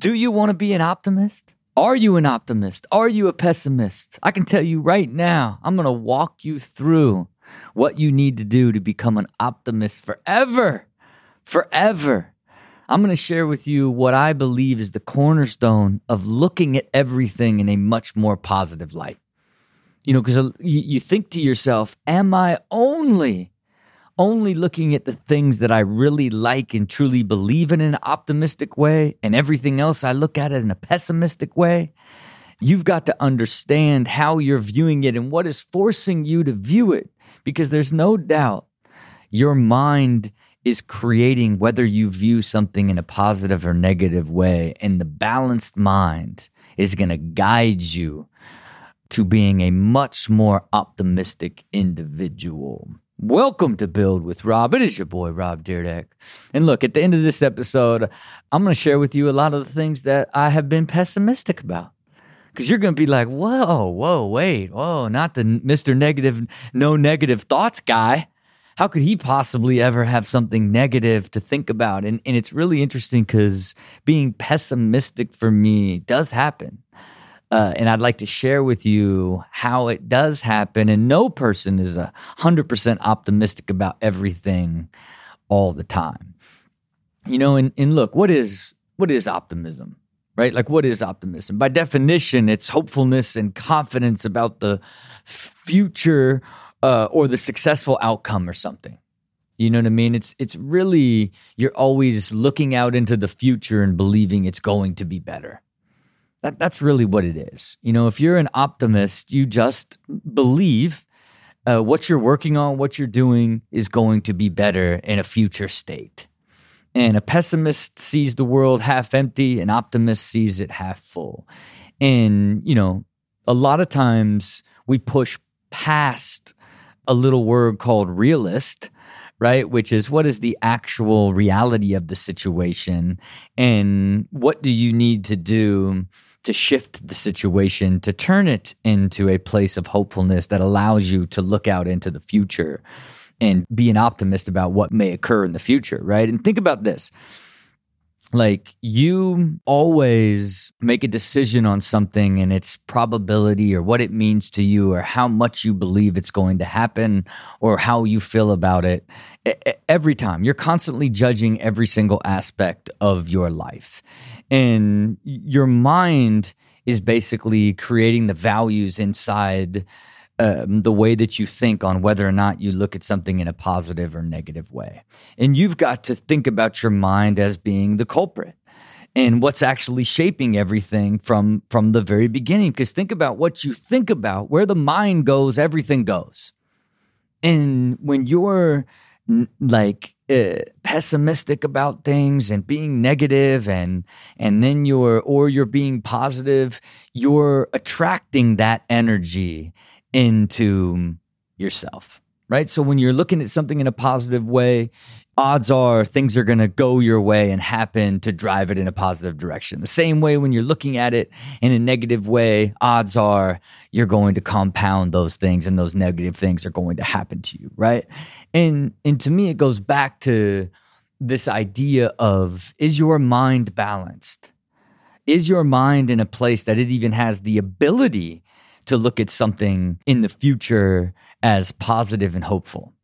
Do you want to be an optimist? Are you an optimist? Are you a pessimist? I can tell you right now, I'm going to walk you through what you need to do to become an optimist forever. Forever. I'm going to share with you what I believe is the cornerstone of looking at everything in a much more positive light. You know, because you think to yourself, am I only only looking at the things that I really like and truly believe in, in an optimistic way, and everything else I look at in a pessimistic way, you've got to understand how you're viewing it and what is forcing you to view it. Because there's no doubt your mind is creating whether you view something in a positive or negative way. And the balanced mind is going to guide you to being a much more optimistic individual. Welcome to Build with Rob. It is your boy, Rob Dyrdek. And look, at the end of this episode, I'm going to share with you a lot of the things that I have been pessimistic about. Because you're going to be like, whoa, whoa, wait, whoa, not the Mr. Negative, no negative thoughts guy. How could he possibly ever have something negative to think about? And, and it's really interesting because being pessimistic for me does happen. Uh, and I'd like to share with you how it does happen. And no person is a hundred percent optimistic about everything all the time. You know, and, and look, what is what is optimism? Right? Like what is optimism? By definition, it's hopefulness and confidence about the future uh, or the successful outcome or something. You know what I mean? It's it's really you're always looking out into the future and believing it's going to be better. That, that's really what it is. You know, if you're an optimist, you just believe uh, what you're working on, what you're doing is going to be better in a future state. And a pessimist sees the world half empty, an optimist sees it half full. And, you know, a lot of times we push past a little word called realist right? Which is what is the actual reality of the situation and what do you need to do to shift the situation, to turn it into a place of hopefulness that allows you to look out into the future and be an optimist about what may occur in the future, right? And think about this. Like you always make a decision on something and its probability or what it means to you or how much you believe it's going to happen or how you feel about it. Every time you're constantly judging every single aspect of your life and your mind is basically creating the values inside um, the way that you think on whether or not you look at something in a positive or negative way. And you've got to think about your mind as being the culprit and what's actually shaping everything from from the very beginning because think about what you think about where the mind goes everything goes and when you're like uh, pessimistic about things and being negative and and then you're or you're being positive you're attracting that energy into yourself right so when you're looking at something in a positive way odds are things are going to go your way and happen to drive it in a positive direction. The same way when you're looking at it in a negative way, odds are you're going to compound those things and those negative things are going to happen to you, right? And and to me it goes back to this idea of is your mind balanced? Is your mind in a place that it even has the ability to look at something in the future as positive and hopeful?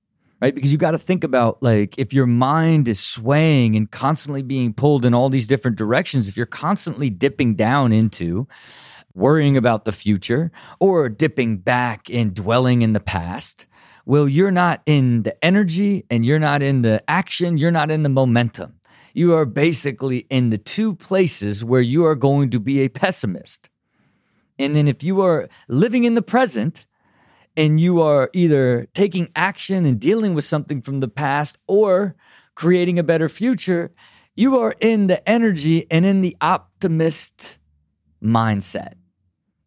right? Because you got to think about like if your mind is swaying and constantly being pulled in all these different directions, if you're constantly dipping down into worrying about the future or dipping back and dwelling in the past, well, you're not in the energy and you're not in the action, you're not in the momentum. You are basically in the two places where you are going to be a pessimist. And then if you are living in the present, and you are either taking action and dealing with something from the past or creating a better future, you are in the energy and in the optimist mindset.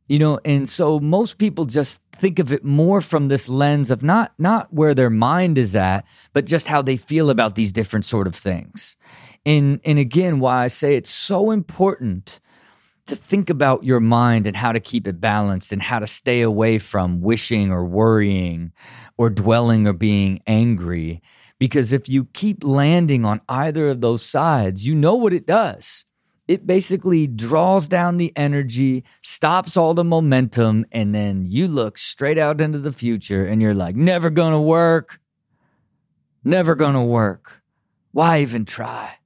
You know, and so most people just think of it more from this lens of not not where their mind is at, but just how they feel about these different sort of things. And and again, why I say it's so important to think about your mind and how to keep it balanced and how to stay away from wishing or worrying or dwelling or being angry. Because if you keep landing on either of those sides, you know what it does. it basically draws down the energy, stops all the momentum, and then you look straight out into the future and you're like, never gonna work. Never gonna work. Why even try?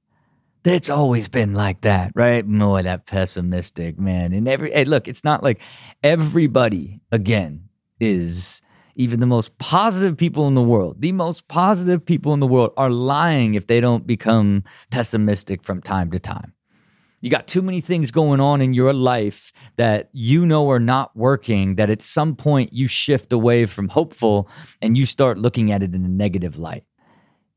It's always been like that, right? Boy, that pessimistic man. And every hey, look, it's not like everybody again is even the most positive people in the world, the most positive people in the world are lying if they don't become pessimistic from time to time. You got too many things going on in your life that you know are not working, that at some point you shift away from hopeful and you start looking at it in a negative light.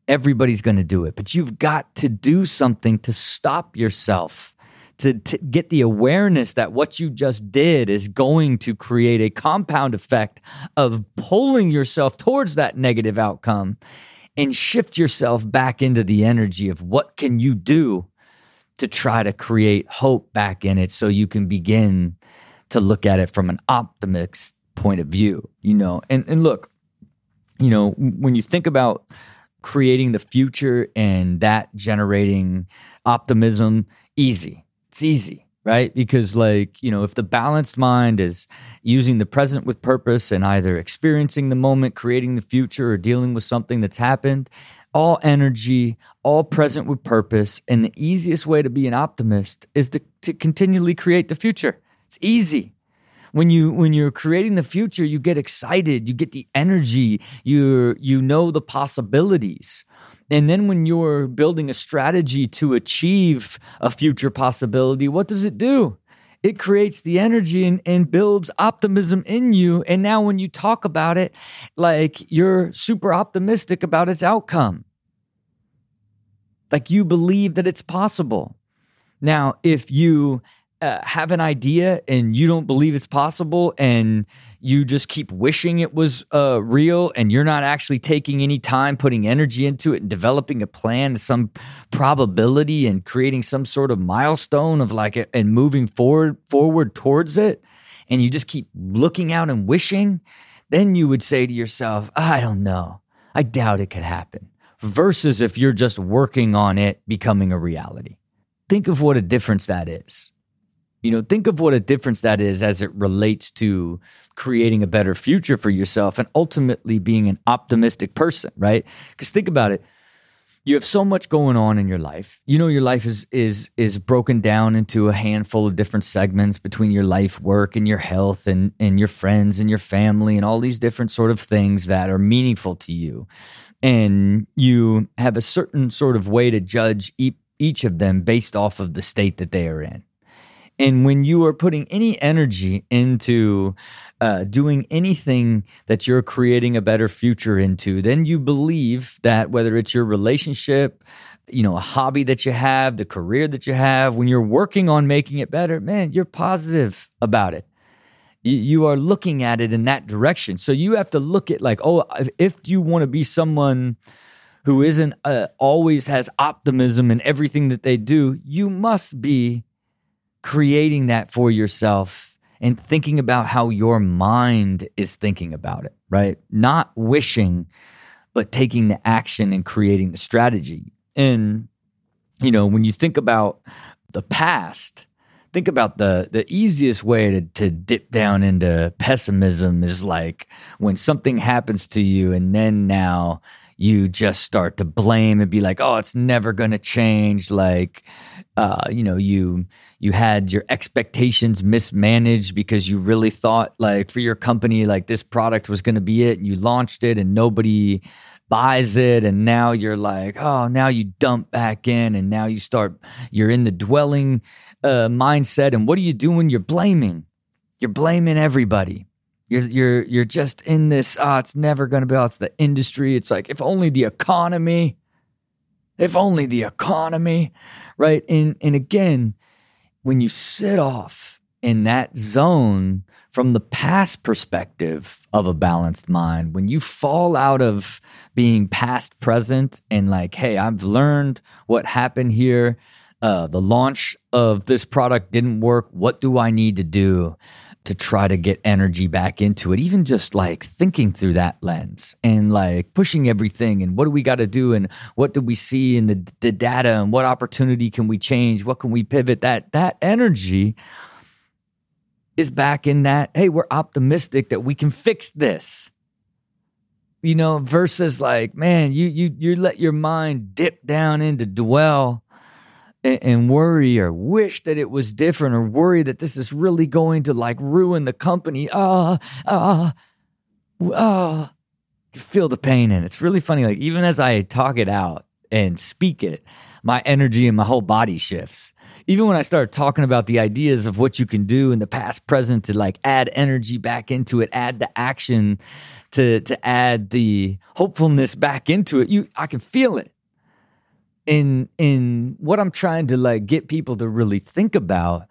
Everybody's going to do it, but you've got to do something to stop yourself. To, to, get the awareness that what you just did is going to create a compound effect of pulling yourself towards that negative outcome and shift yourself back into the energy of what can you do to try to create hope back in it so you can begin to look at it from an optimist point of view, you know. And and look, you know, when you think about creating the future and that generating optimism, easy. It's easy right? Because, like, you know, if the balanced mind is using the present with purpose and either experiencing the moment, creating the future, or dealing with something that's happened, all energy, all present with purpose. And the easiest way to be an optimist is to, to continually create the future. It's easy. When you when you're creating the future, you get excited, you get the energy, you you know the possibilities. And then when you're building a strategy to achieve a future possibility, what does it do? It creates the energy and, and builds optimism in you. And now when you talk about it, like you're super optimistic about its outcome. Like you believe that it's possible. Now, if you uh, have an idea and you don't believe it's possible and you just keep wishing it was uh, real and you're not actually taking any time putting energy into it and developing a plan some probability and creating some sort of milestone of like it and moving forward forward towards it and you just keep looking out and wishing then you would say to yourself i don't know. I doubt it could happen. Versus if you're just working on it becoming a reality. Think of what a difference that is you know, think of what a difference that is as it relates to creating a better future for yourself and ultimately being an optimistic person, right? Because think about it. You have so much going on in your life. You know your life is is is broken down into a handful of different segments between your life, work, and your health and and your friends and your family and all these different sort of things that are meaningful to you. And you have a certain sort of way to judge each of them based off of the state that they are in. And when you are putting any energy into uh, doing anything that you're creating a better future into, then you believe that whether it's your relationship, you know, a hobby that you have, the career that you have, when you're working on making it better, man, you're positive about it. You, are looking at it in that direction. So you have to look at like, oh, if you want to be someone who isn't uh, always has optimism in everything that they do, you must be creating that for yourself and thinking about how your mind is thinking about it, right? Not wishing, but taking the action and creating the strategy. And, you know, when you think about the past, think about the the easiest way to, to dip down into pessimism is like when something happens to you and then now you just start to blame and be like, oh, it's never going to change. Like, uh, you know, you you had your expectations mismanaged because you really thought like for your company like this product was going to be it, and you launched it, and nobody buys it, and now you're like, oh, now you dump back in, and now you start you're in the dwelling uh, mindset, and what are you doing? You're blaming. You're blaming everybody. You're you're you're just in this. Ah, oh, it's never going to be. Oh, it's the industry. It's like if only the economy. If only the economy, right? And and again, when you sit off in that zone from the past perspective of a balanced mind, when you fall out of being past present and like, hey, I've learned what happened here. Uh, the launch of this product didn't work. What do I need to do? To try to get energy back into it, even just like thinking through that lens and like pushing everything and what do we got to do and what do we see in the, the data and what opportunity can we change? What can we pivot? That, that energy is back in that, hey, we're optimistic that we can fix this. You know, versus like, man, you you you let your mind dip down into dwell and, worry or wish that it was different or worry that this is really going to like ruin the company. Ah, ah, ah. You feel the pain and it's really funny. Like even as I talk it out and speak it, my energy and my whole body shifts. Even when I start talking about the ideas of what you can do in the past, present to like add energy back into it, add the action to to add the hopefulness back into it, you I can feel it in in what I'm trying to like get people to really think about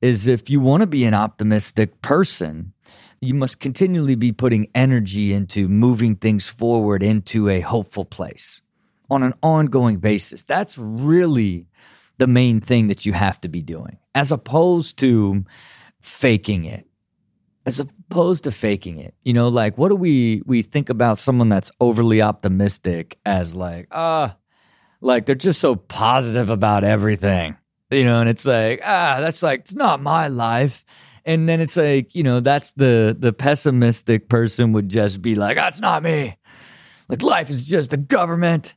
is if you want to be an optimistic person, you must continually be putting energy into moving things forward into a hopeful place on an ongoing basis. That's really the main thing that you have to be doing, as opposed to faking it. As opposed to faking it. You know, like what do we we think about someone that's overly optimistic as like, ah, uh, like they're just so positive about everything, you know, and it's like, ah, that's like, it's not my life. And then it's like, you know, that's the the pessimistic person would just be like, that's not me. Like life is just the government.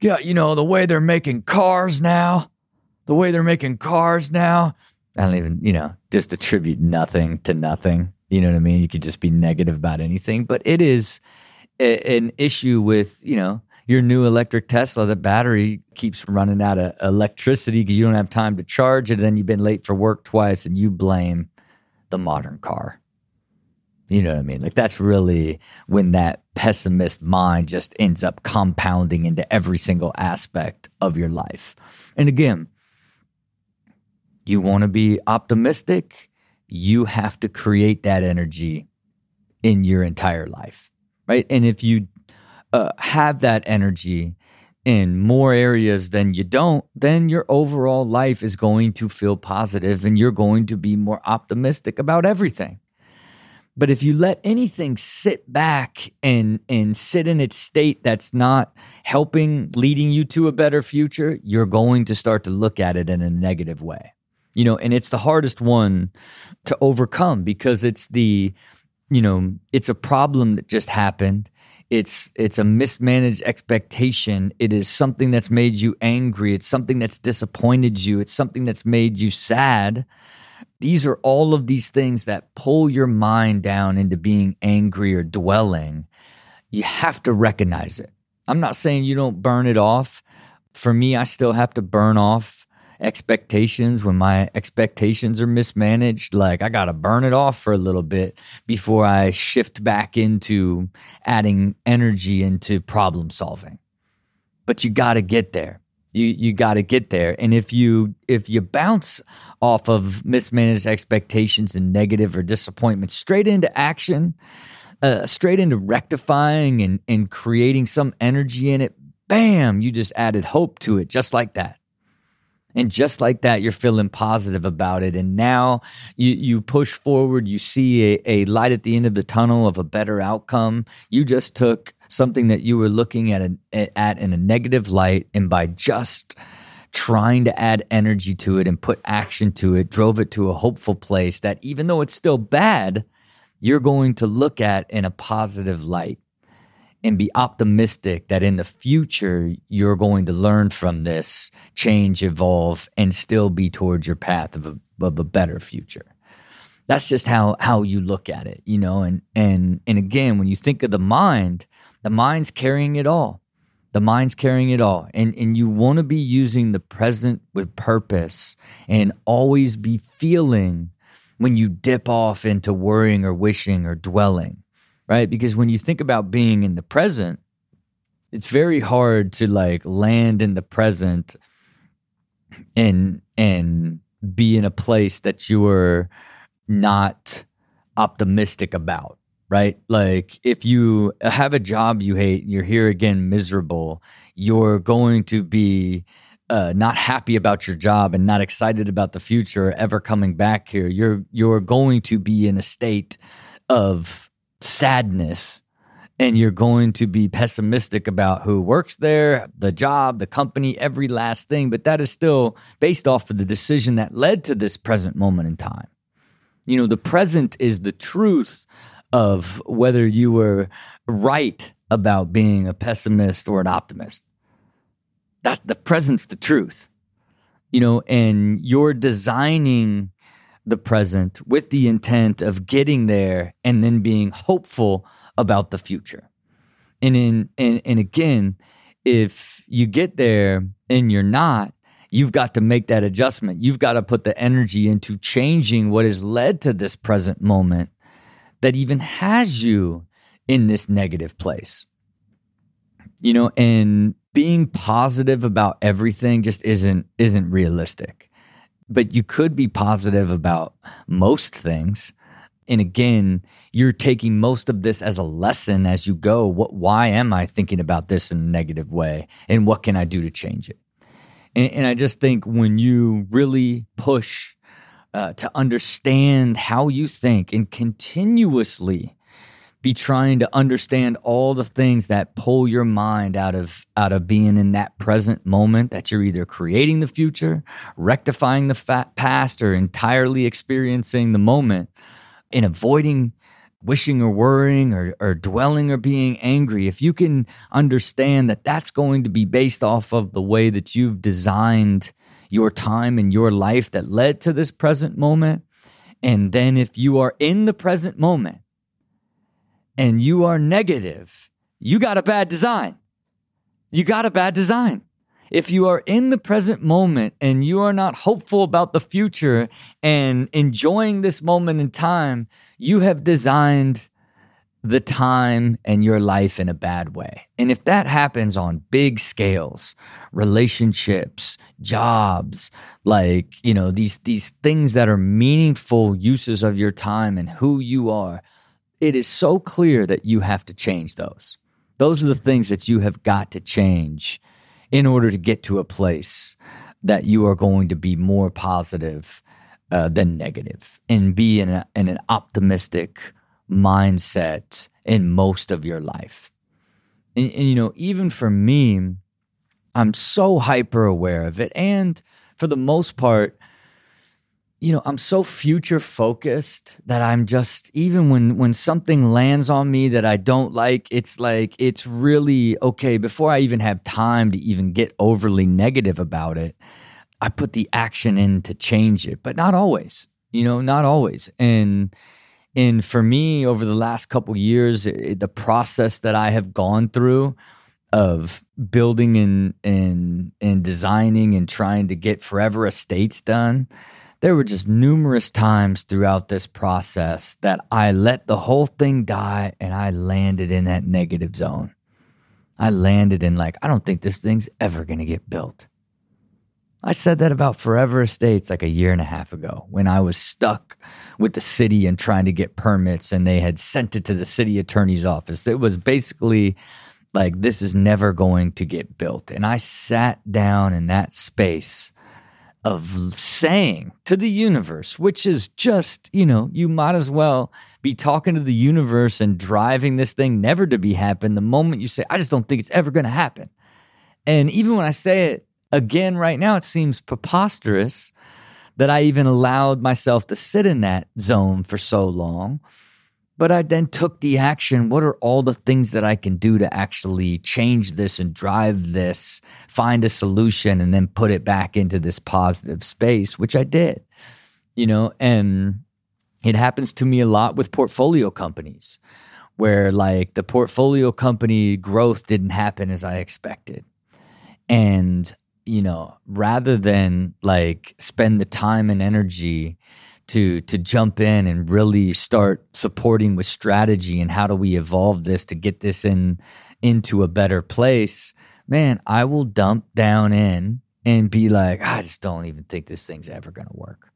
Yeah, you know, the way they're making cars now, the way they're making cars now. I don't even, you know, just attribute nothing to nothing. You know what I mean? You could just be negative about anything, but it is a, an issue with, you know, your new electric Tesla, the battery keeps running out of electricity because you don't have time to charge it. And then you've been late for work twice and you blame the modern car. You know what I mean? Like that's really when that pessimist mind just ends up compounding into every single aspect of your life. And again, you want to be optimistic, you have to create that energy in your entire life, right? And if you uh, have that energy in more areas than you don't, then your overall life is going to feel positive and you're going to be more optimistic about everything. But if you let anything sit back and and sit in its state that's not helping leading you to a better future, you're going to start to look at it in a negative way. You know, and it's the hardest one to overcome because it's the you know, it's a problem that just happened it's it's a mismanaged expectation. It is something that's made you angry. It's something that's disappointed you. It's something that's made you sad. These are all of these things that pull your mind down into being angry or dwelling. You have to recognize it. I'm not saying you don't burn it off. For me i still have to burn off expectations, when my expectations are mismanaged, like I got to burn it off for a little bit before I shift back into adding energy into problem solving. But you got to get there. You you got to get there. And if you if you bounce off of mismanaged expectations and negative or disappointment straight into action, uh, straight into rectifying and and creating some energy in it, bam, you just added hope to it just like that. And just like that, you're feeling positive about it. And now you, you push forward, you see a, a light at the end of the tunnel of a better outcome. You just took something that you were looking at, a, at in a negative light, and by just trying to add energy to it and put action to it, drove it to a hopeful place that even though it's still bad, you're going to look at in a positive light and be optimistic that in the future you're going to learn from this, change, evolve, and still be towards your path of a, of a better future. That's just how how you look at it, you know. And and and again, when you think of the mind, the mind's carrying it all. The mind's carrying it all, and and you want to be using the present with purpose, and always be feeling when you dip off into worrying or wishing or dwelling right? Because when you think about being in the present, it's very hard to like land in the present and and be in a place that you're not optimistic about right like if you have a job you hate and you're here again miserable you're going to be uh, not happy about your job and not excited about the future ever coming back here, you're you're going to be in a state of sadness and you're going to be pessimistic about who works there, the job, the company, every last thing. But that is still based off of the decision that led to this present moment in time. You know, the present is the truth of whether you were right about being a pessimist or an optimist. That's the present's the truth. You know, and you're designing the present with the intent of getting there and then being hopeful about the future. And in and, and again, if you get there and you're not, you've got to make that adjustment. You've got to put the energy into changing what has led to this present moment that even has you in this negative place. You know, and being positive about everything just isn't isn't realistic. But you could be positive about most things and again, you're taking most of this as a lesson as you go. What, why am I thinking about this in a negative way? And what can I do to change it? And, and I just think when you really push uh, to understand how you think and continuously be trying to understand all the things that pull your mind out of out of being in that present moment that you're either creating the future rectifying the past or entirely experiencing the moment in avoiding wishing or worrying or, or dwelling or being angry, if you can understand that that's going to be based off of the way that you've designed your time and your life that led to this present moment, and then if you are in the present moment and you are negative, you got a bad design. You got a bad design. If you are in the present moment and you are not hopeful about the future and enjoying this moment in time, you have designed the time and your life in a bad way. And if that happens on big scales, relationships, jobs, like, you know, these these things that are meaningful uses of your time and who you are, it is so clear that you have to change those. Those are the things that you have got to change in order to get to a place that you are going to be more positive uh, than negative and be in, a, in an optimistic mindset in most of your life. And, and, you know, even for me, I'm so hyper aware of it. And for the most part, you know i'm so future focused that i'm just even when when something lands on me that i don't like it's like it's really okay. Before i even have time to even get overly negative about it i put the action in to change it but not always you know not always. And and for me over the last couple years it, the process that i have gone through of building and and and designing and trying to get forever estates done there were just numerous times throughout this process that I let the whole thing die and I landed in that negative zone. I landed in like, I don't think this thing's ever going to get built. I said that about Forever Estates like a year and a half ago when I was stuck with the city and trying to get permits and they had sent it to the city attorney's office. It was basically like, this is never going to get built. And I sat down in that space of saying to the universe, which is just, you know, you might as well be talking to the universe and driving this thing never to be happen the moment you say, I just don't think it's ever going to happen. And even when I say it again right now, it seems preposterous that I even allowed myself to sit in that zone for so long but I then took the action. What are all the things that I can do to actually change this and drive this, find a solution, and then put it back into this positive space, which I did, you know, and it happens to me a lot with portfolio companies where like the portfolio company growth didn't happen as I expected. And, you know, rather than like spend the time and energy to to jump in and really start supporting with strategy and how do we evolve this to get this in into a better place man i will dump down in and be like i just don't even think this thing's ever going to work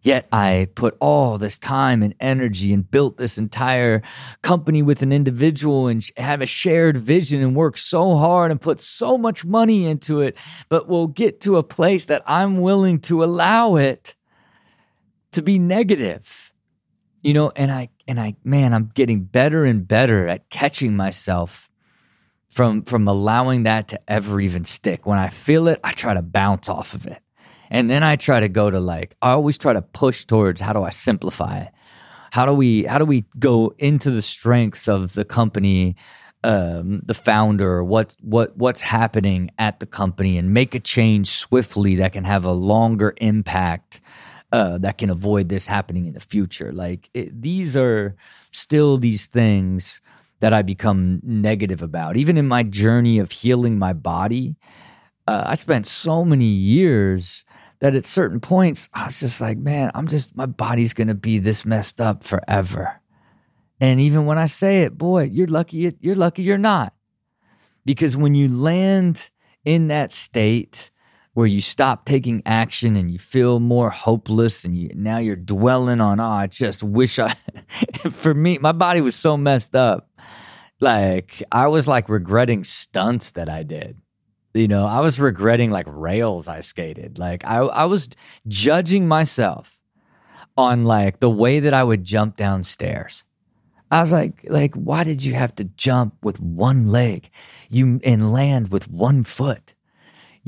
Yet I put all this time and energy and built this entire company with an individual and have a shared vision and work so hard and put so much money into it. But we'll get to a place that I'm willing to allow it to be negative. You know, and I, and I, man, I'm getting better and better at catching myself from, from allowing that to ever even stick. When I feel it, I try to bounce off of it. And then I try to go to like, I always try to push towards how do I simplify it? How do we how do we go into the strengths of the company, um, the founder, what what what's happening at the company, and make a change swiftly that can have a longer impact, uh, that can avoid this happening in the future. Like it, these are still these things that I become negative about. Even in my journey of healing my body, uh, I spent so many years that at certain points I was just like, man, I'm just my body's gonna be this messed up forever. And even when I say it, boy, you're lucky. You're lucky you're not, because when you land in that state where you stop taking action and you feel more hopeless, and you, now you're dwelling on, oh, I just wish I. for me, my body was so messed up. Like I was like regretting stunts that I did you know, I was regretting like rails I skated. Like I, I was judging myself on like the way that I would jump downstairs. I was like, like, why did you have to jump with one leg? You and land with one foot.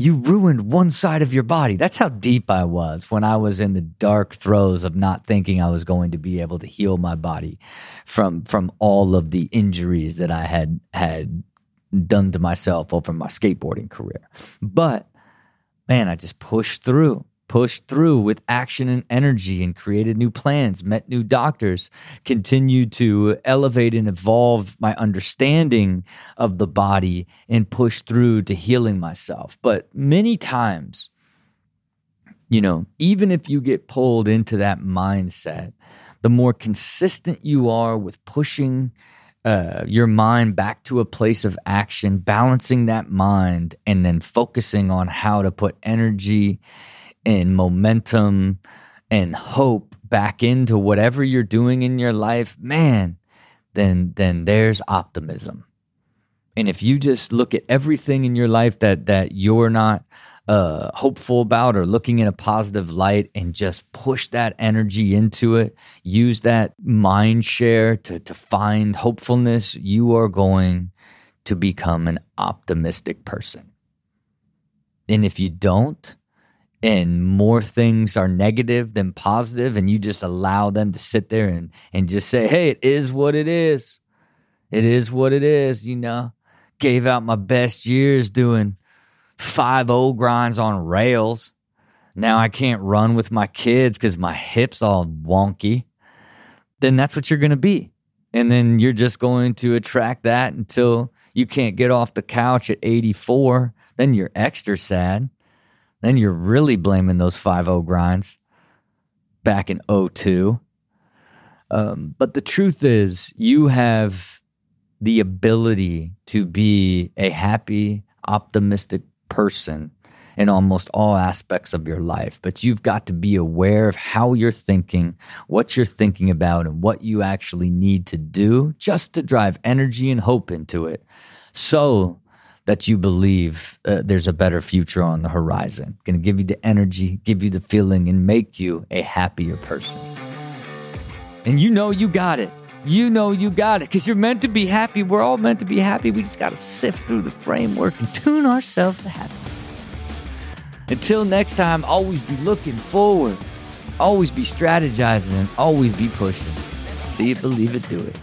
You ruined one side of your body. That's how deep I was when I was in the dark throes of not thinking I was going to be able to heal my body from from all of the injuries that I had had done to myself over my skateboarding career. But man, I just pushed through, pushed through with action and energy and created new plans, met new doctors, continued to elevate and evolve my understanding of the body and push through to healing myself. But many times, you know, even if you get pulled into that mindset, the more consistent you are with pushing uh, your mind back to a place of action, balancing that mind, and then focusing on how to put energy and momentum and hope back into whatever you're doing in your life, man, then then there's optimism. And if you just look at everything in your life that that you're not uh, hopeful about or looking in a positive light and just push that energy into it, use that mind share to, to find hopefulness, you are going to become an optimistic person. And if you don't, and more things are negative than positive, and you just allow them to sit there and, and just say, hey, it is what it is. It is what it is, you know. Gave out my best years doing five o grinds on rails. Now I can't run with my kids because my hips all wonky. Then that's what you're going to be. And then you're just going to attract that until you can't get off the couch at 84. Then you're extra sad. Then you're really blaming those 5 0 grinds back in 02. Um, but the truth is, you have the ability to be a happy, optimistic person in almost all aspects of your life, but you've got to be aware of how you're thinking, what you're thinking about, and what you actually need to do just to drive energy and hope into it so that you believe uh, there's a better future on the horizon. Going to give you the energy, give you the feeling, and make you a happier person. And you know you got it you know you got it because you're meant to be happy. We're all meant to be happy. We just got to sift through the framework and tune ourselves to happiness. Until next time, always be looking forward, always be strategizing, and always be pushing. See it, believe it, do it.